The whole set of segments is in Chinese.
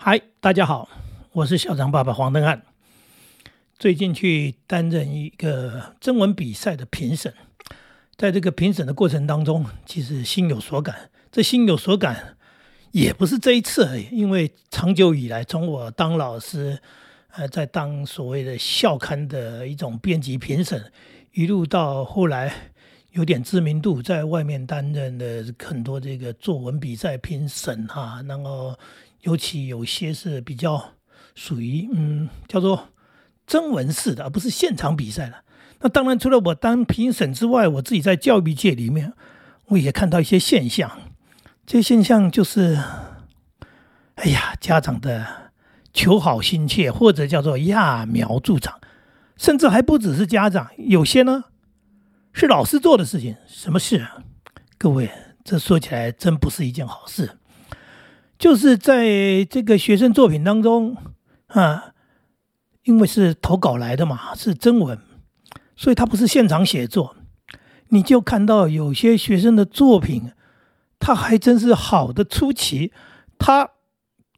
嗨，大家好，我是校长爸爸黄登汉。最近去担任一个征文比赛的评审，在这个评审的过程当中，其实心有所感。这心有所感，也不是这一次而已，因为长久以来，从我当老师，呃，在当所谓的校刊的一种编辑评审，一路到后来有点知名度，在外面担任的很多这个作文比赛评审哈，然后。尤其有些是比较属于嗯叫做征文式的，而不是现场比赛了。那当然，除了我当评审之外，我自己在教育界里面，我也看到一些现象。这些现象就是，哎呀，家长的求好心切，或者叫做揠苗助长，甚至还不只是家长，有些呢是老师做的事情。什么事？各位，这说起来真不是一件好事。就是在这个学生作品当中啊，因为是投稿来的嘛，是征文，所以他不是现场写作。你就看到有些学生的作品，他还真是好的出奇，他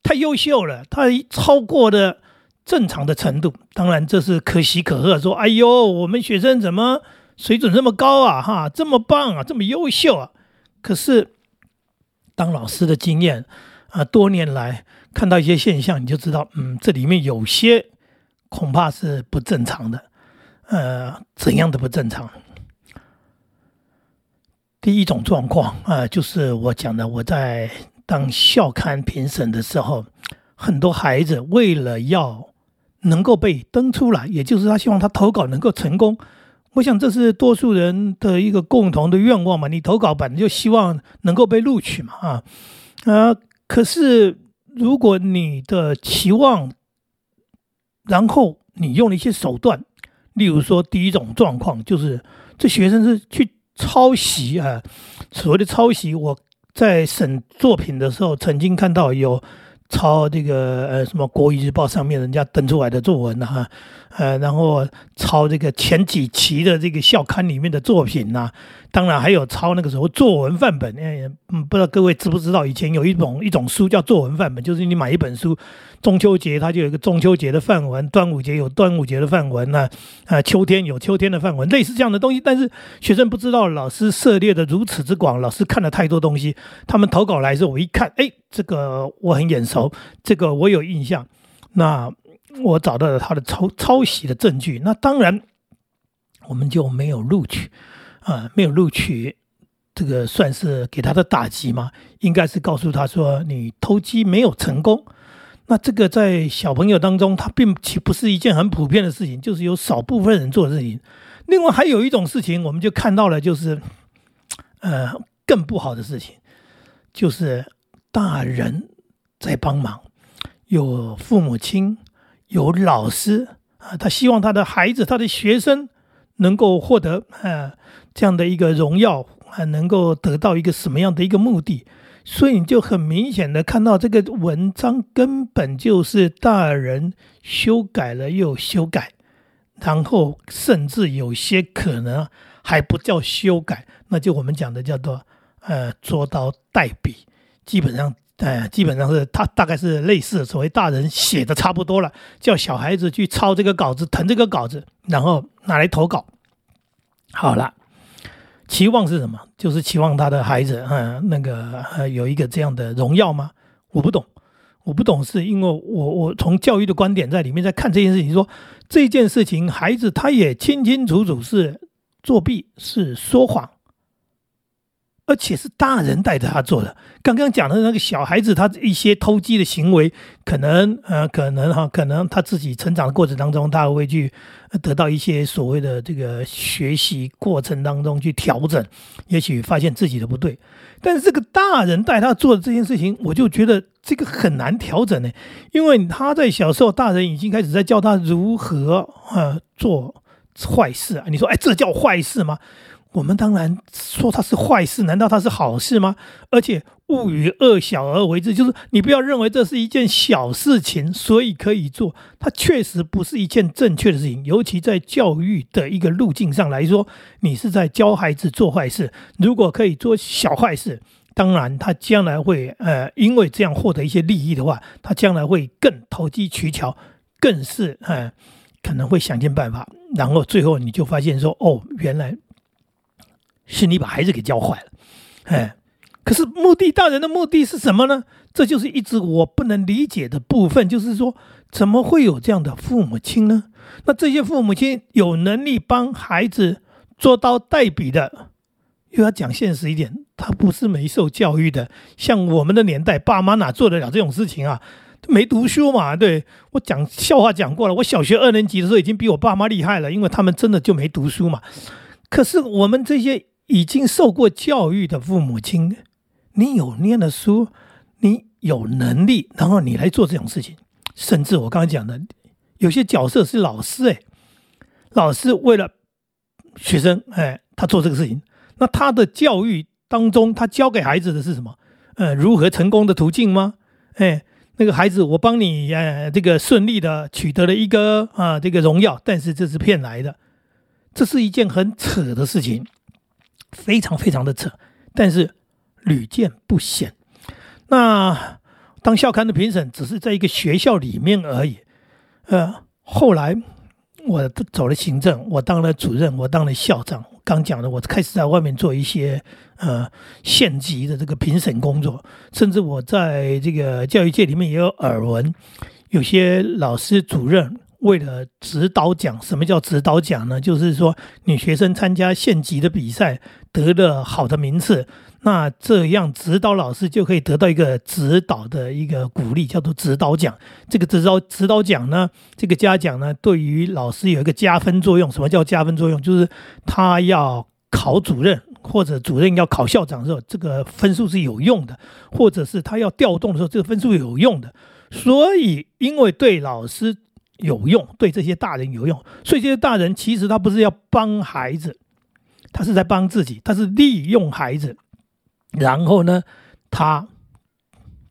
太优秀了，他超过了正常的程度。当然这是可喜可贺，说哎呦，我们学生怎么水准这么高啊？哈，这么棒啊，这么优秀啊！可是当老师的经验。啊，多年来看到一些现象，你就知道，嗯，这里面有些恐怕是不正常的。呃，怎样的不正常？第一种状况啊，就是我讲的，我在当校刊评审的时候，很多孩子为了要能够被登出来，也就是他希望他投稿能够成功。我想这是多数人的一个共同的愿望嘛。你投稿本来就希望能够被录取嘛，啊，啊。可是，如果你的期望，然后你用了一些手段，例如说，第一种状况就是这学生是去抄袭啊。所谓的抄袭，我在审作品的时候曾经看到有抄这个呃什么《国语日报》上面人家登出来的作文哈，呃，然后抄这个前几期的这个校刊里面的作品呐。当然还有抄那个时候作文范本，嗯，不知道各位知不知道，以前有一种一种书叫作文范本，就是你买一本书，中秋节它就有一个中秋节的范文，端午节有端午节的范文呢，啊，秋天有秋天的范文，类似这样的东西。但是学生不知道，老师涉猎的如此之广，老师看了太多东西，他们投稿来的时候，我一看，哎，这个我很眼熟，这个我有印象，那我找到了他的抄抄袭的证据，那当然我们就没有录取。啊，没有录取，这个算是给他的打击吗？应该是告诉他说你偷鸡没有成功。那这个在小朋友当中，他并岂不是一件很普遍的事情？就是有少部分人做的事情。另外还有一种事情，我们就看到了，就是呃更不好的事情，就是大人在帮忙，有父母亲，有老师啊，他希望他的孩子，他的学生。能够获得啊这样的一个荣耀，还能够得到一个什么样的一个目的？所以你就很明显的看到这个文章根本就是大人修改了又修改，然后甚至有些可能还不叫修改，那就我们讲的叫做呃捉刀代笔，基本上呃基本上是他大概是类似所谓大人写的差不多了，叫小孩子去抄这个稿子，誊这个稿子，然后拿来投稿。好了，期望是什么？就是期望他的孩子，嗯，那个呃，有一个这样的荣耀吗？我不懂，我不懂，是因为我我从教育的观点在里面在看这件事情，说这件事情，孩子他也清清楚楚是作弊，是说谎。而且是大人带着他做的。刚刚讲的那个小孩子，他一些偷鸡的行为，可能呃，可能哈，可能他自己成长的过程当中，他会去得到一些所谓的这个学习过程当中去调整，也许发现自己的不对。但是这个大人带他做的这件事情，我就觉得这个很难调整呢，因为他在小时候，大人已经开始在教他如何呃做坏事啊。你说，哎，这叫坏事吗？我们当然说它是坏事，难道它是好事吗？而且勿与恶小而为之，就是你不要认为这是一件小事情，所以可以做。它确实不是一件正确的事情，尤其在教育的一个路径上来说，你是在教孩子做坏事。如果可以做小坏事。当然他将来会呃，因为这样获得一些利益的话，他将来会更投机取巧，更是呃可能会想尽办法，然后最后你就发现说，哦，原来是你把孩子给教坏了，哎，可是目的大人的目的是什么呢？这就是一直我不能理解的部分，就是说，怎么会有这样的父母亲呢？那这些父母亲有能力帮孩子做到代笔的，又要讲现实一点，他不是没受教育的。像我们的年代，爸妈哪做得了这种事情啊？没读书嘛？对我讲笑话讲过了，我小学二年级的时候已经比我爸妈厉害了，因为他们真的就没读书嘛。可是我们这些已经受过教育的父母亲，你有念了书。你有能力，然后你来做这种事情，甚至我刚刚讲的，有些角色是老师，哎，老师为了学生，哎，他做这个事情，那他的教育当中，他教给孩子的是什么？呃，如何成功的途径吗？哎，那个孩子，我帮你，呃，这个顺利的取得了一个啊，这个荣耀，但是这是骗来的，这是一件很扯的事情，非常非常的扯，但是屡见不鲜。那当校刊的评审只是在一个学校里面而已，呃，后来我走了行政，我当了主任，我当了校长。刚讲的，我开始在外面做一些呃县级的这个评审工作，甚至我在这个教育界里面也有耳闻，有些老师主任为了指导奖，什么叫指导奖呢？就是说你学生参加县级的比赛得了好的名次。那这样指导老师就可以得到一个指导的一个鼓励，叫做指导奖。这个指导指导奖呢，这个嘉奖呢，对于老师有一个加分作用。什么叫加分作用？就是他要考主任，或者主任要考校长的时候，这个分数是有用的；或者是他要调动的时候，这个分数有用的。所以，因为对老师有用，对这些大人有用，所以这些大人其实他不是要帮孩子，他是在帮自己，他是利用孩子。然后呢，他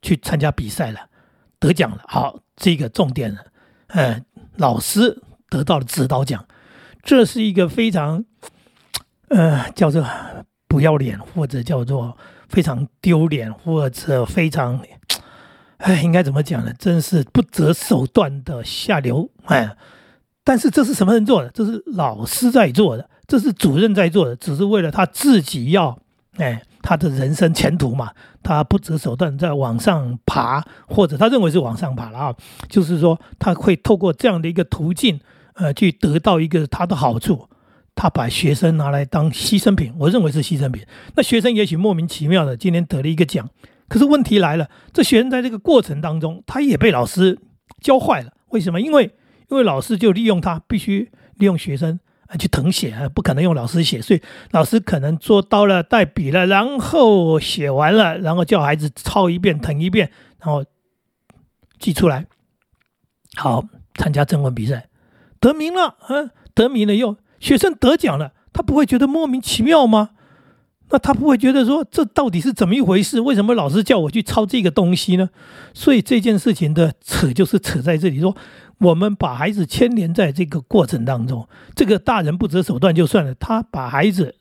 去参加比赛了，得奖了。好，这个重点了。嗯，老师得到了指导奖，这是一个非常，呃，叫做不要脸，或者叫做非常丢脸，或者非常，哎，应该怎么讲呢？真是不择手段的下流。哎，但是这是什么人做的？这是老师在做的，这是主任在做的，只是为了他自己要，哎。他的人生前途嘛，他不择手段在往上爬，或者他认为是往上爬了啊，就是说他会透过这样的一个途径，呃，去得到一个他的好处。他把学生拿来当牺牲品，我认为是牺牲品。那学生也许莫名其妙的今天得了一个奖，可是问题来了，这学生在这个过程当中，他也被老师教坏了。为什么？因为因为老师就利用他，必须利用学生。去誊写啊，不可能用老师写，所以老师可能做到了带笔了，然后写完了，然后叫孩子抄一遍、誊一遍，然后寄出来。好，参加征文比赛，得名了，啊，得名了又学生得奖了，他不会觉得莫名其妙吗？那他不会觉得说这到底是怎么一回事？为什么老师叫我去抄这个东西呢？所以这件事情的扯就是扯在这里说。我们把孩子牵连在这个过程当中，这个大人不择手段就算了，他把孩子，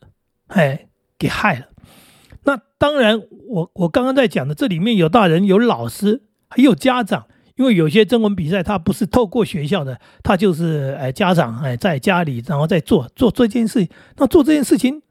哎，给害了。那当然，我我刚刚在讲的，这里面有大人，有老师，还有家长。因为有些征文比赛，他不是透过学校的，他就是哎家长哎在家里，然后在做做这件事。那做这件事情。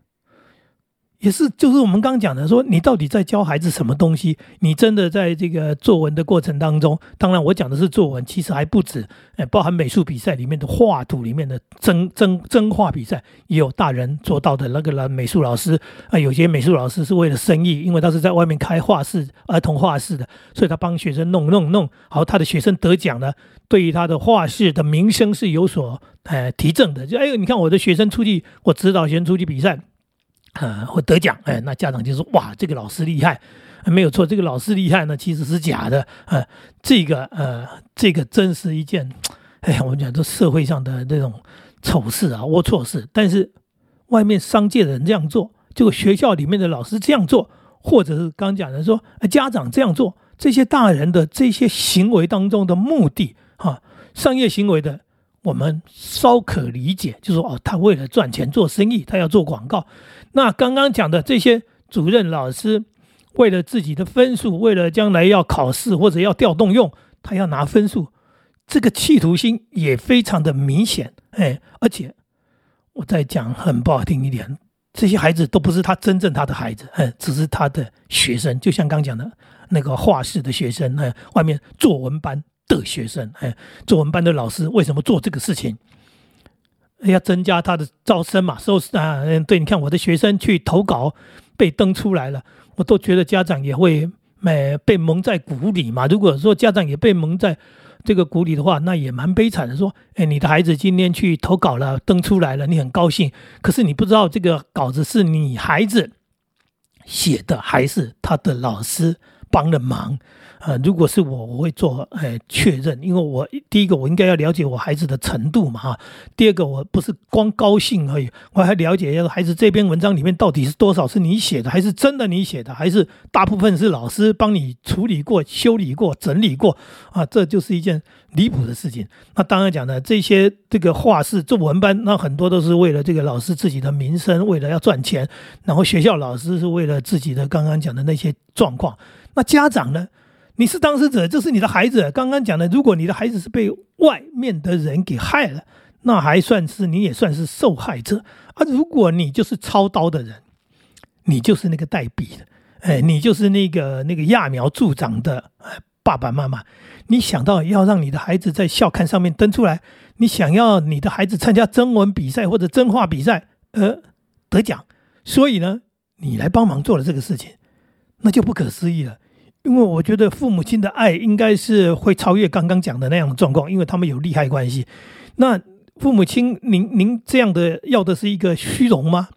也是，就是我们刚讲的，说你到底在教孩子什么东西？你真的在这个作文的过程当中，当然我讲的是作文，其实还不止，哎，包含美术比赛里面的画图里面的真真真画比赛，也有大人做到的那个了。美术老师啊，有些美术老师是为了生意，因为他是在外面开画室、儿童画室的，所以他帮学生弄弄弄好，他的学生得奖了，对于他的画室的名声是有所哎提振的。就哎呦，你看我的学生出去，我指导学生出去比赛。呃，会得奖，哎，那家长就说哇，这个老师厉害，没有错，这个老师厉害呢，其实是假的，呃，这个呃，这个真是一件，哎，我们讲这社会上的这种丑事啊，龌龊事。但是外面商界的人这样做，就学校里面的老师这样做，或者是刚讲的说家长这样做，这些大人的这些行为当中的目的，哈，商业行为的，我们稍可理解，就说哦，他为了赚钱做生意，他要做广告。那刚刚讲的这些主任老师，为了自己的分数，为了将来要考试或者要调动用，他要拿分数，这个企图心也非常的明显。哎，而且我再讲很不好听一点，这些孩子都不是他真正他的孩子，哎，只是他的学生。就像刚讲的那个画室的学生，哎，外面作文班的学生，哎，作文班的老师为什么做这个事情？要增加他的招生嘛，收啊，对，你看我的学生去投稿被登出来了，我都觉得家长也会没被蒙在鼓里嘛。如果说家长也被蒙在这个鼓里的话，那也蛮悲惨的。说，哎，你的孩子今天去投稿了，登出来了，你很高兴，可是你不知道这个稿子是你孩子写的，还是他的老师帮了忙。呃，如果是我，我会做哎确认，因为我第一个我应该要了解我孩子的程度嘛哈。第二个我不是光高兴而已，我还了解一下孩子这篇文章里面到底是多少是你写的，还是真的你写的，还是大部分是老师帮你处理过、修理过、整理过啊？这就是一件离谱的事情。那当然讲的这些这个画室作文班，那很多都是为了这个老师自己的名声，为了要赚钱，然后学校老师是为了自己的刚刚讲的那些状况。那家长呢？你是当事者，这是你的孩子。刚刚讲的，如果你的孩子是被外面的人给害了，那还算是你也算是受害者啊。如果你就是操刀的人，你就是那个代笔的，哎，你就是那个那个揠苗助长的爸爸妈妈。你想到要让你的孩子在校刊上面登出来，你想要你的孩子参加征文比赛或者征话比赛，呃，得奖，所以呢，你来帮忙做了这个事情，那就不可思议了。因为我觉得父母亲的爱应该是会超越刚刚讲的那样的状况，因为他们有利害关系。那父母亲，您您这样的要的是一个虚荣吗？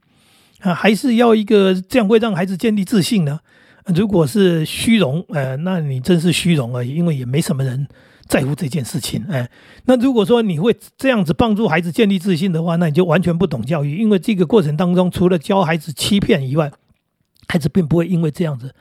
啊，还是要一个这样会让孩子建立自信呢？如果是虚荣，呃，那你真是虚荣而已，因为也没什么人在乎这件事情。哎，那如果说你会这样子帮助孩子建立自信的话，那你就完全不懂教育，因为这个过程当中，除了教孩子欺骗以外，孩子并不会因为这样子。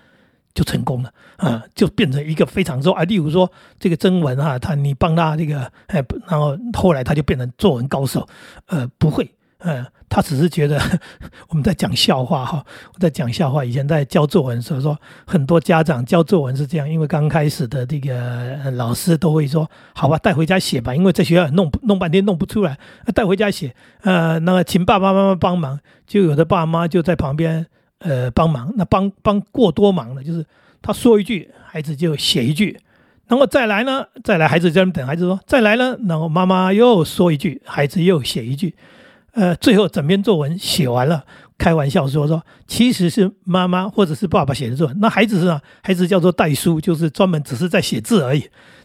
就成功了啊，就变成一个非常说啊，例如说这个征文啊，他你帮他这个哎，然后后来他就变成作文高手，呃，不会，呃，他只是觉得 我们在讲笑话哈，我在讲笑话。以前在教作文时候说，很多家长教作文是这样，因为刚开始的这个老师都会说，好吧，带回家写吧，因为在学校弄弄半天弄不出来，带回家写，呃，那个请爸爸妈妈帮忙，就有的爸妈就在旁边。呃，帮忙那帮帮过多忙了，就是他说一句，孩子就写一句，然后再来呢，再来孩子在那等孩子说再来呢，然后妈妈又说一句，孩子又写一句，呃，最后整篇作文写完了，开玩笑说说其实是妈妈或者是爸爸写的作文，那孩子是呢，孩子叫做代书，就是专门只是在写字而已，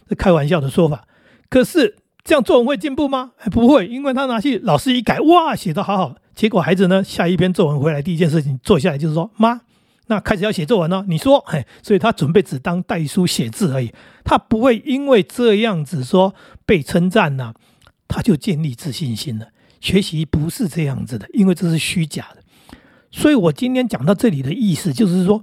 是开玩笑的说法。可是这样作文会进步吗？不会，因为他拿去老师一改，哇，写的好好。结果孩子呢，下一篇作文回来，第一件事情坐下来就是说：“妈，那开始要写作文了。”你说，嘿，所以他准备只当代书写字而已，他不会因为这样子说被称赞呢，他就建立自信心了。学习不是这样子的，因为这是虚假的。所以我今天讲到这里的意思就是说，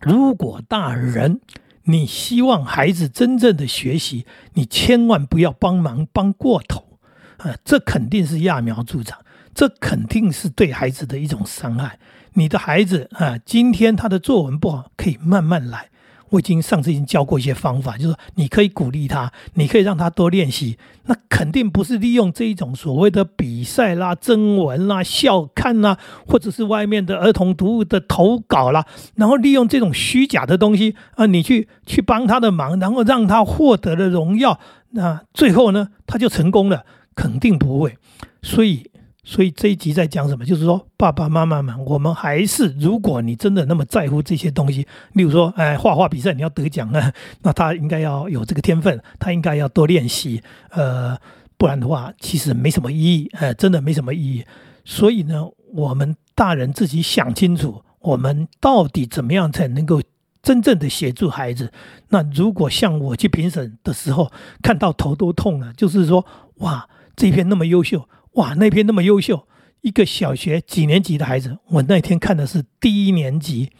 如果大人你希望孩子真正的学习，你千万不要帮忙帮过头啊，这肯定是揠苗助长。这肯定是对孩子的一种伤害。你的孩子啊，今天他的作文不好，可以慢慢来。我已经上次已经教过一些方法，就是说你可以鼓励他，你可以让他多练习。那肯定不是利用这一种所谓的比赛啦、征文啦、校刊啦，或者是外面的儿童读物的投稿啦，然后利用这种虚假的东西啊，你去去帮他的忙，然后让他获得了荣耀。那最后呢，他就成功了？肯定不会。所以。所以这一集在讲什么？就是说，爸爸妈妈们，我们还是，如果你真的那么在乎这些东西，例如说，哎，画画比赛你要得奖呢，那他应该要有这个天分，他应该要多练习，呃，不然的话，其实没什么意义，呃，真的没什么意义。所以呢，我们大人自己想清楚，我们到底怎么样才能够真正的协助孩子？那如果像我去评审的时候，看到头都痛了，就是说，哇，这篇那么优秀。哇，那篇那么优秀，一个小学几年级的孩子，我那天看的是低年级，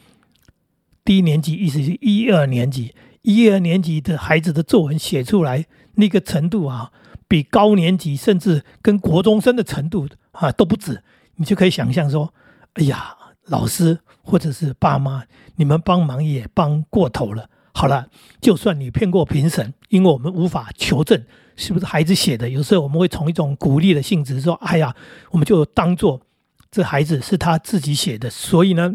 低年级意思是一二年级，一二年级的孩子的作文写出来那个程度啊，比高年级甚至跟国中生的程度啊都不止，你就可以想象说，哎呀，老师或者是爸妈，你们帮忙也帮过头了。好了，就算你骗过评审，因为我们无法求证是不是孩子写的，有时候我们会从一种鼓励的性质说：“哎呀，我们就当做这孩子是他自己写的。”所以呢，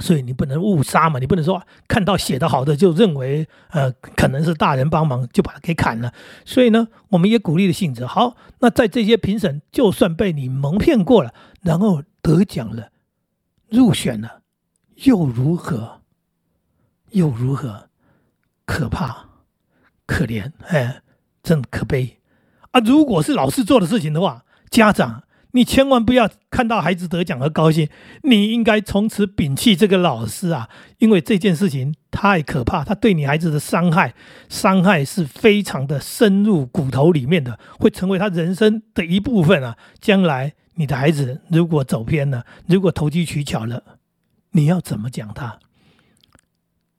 所以你不能误杀嘛，你不能说看到写的好的就认为呃可能是大人帮忙就把他给砍了。所以呢，我们也鼓励的性质。好，那在这些评审就算被你蒙骗过了，然后得奖了，入选了，又如何？又如何？可怕，可怜，哎，真可悲啊！如果是老师做的事情的话，家长，你千万不要看到孩子得奖而高兴，你应该从此摒弃这个老师啊！因为这件事情太可怕，他对你孩子的伤害，伤害是非常的深入骨头里面的，会成为他人生的一部分啊！将来你的孩子如果走偏了，如果投机取巧了，你要怎么讲他？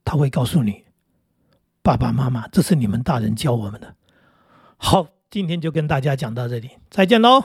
他会告诉你。爸爸妈妈，这是你们大人教我们的。好，今天就跟大家讲到这里，再见喽。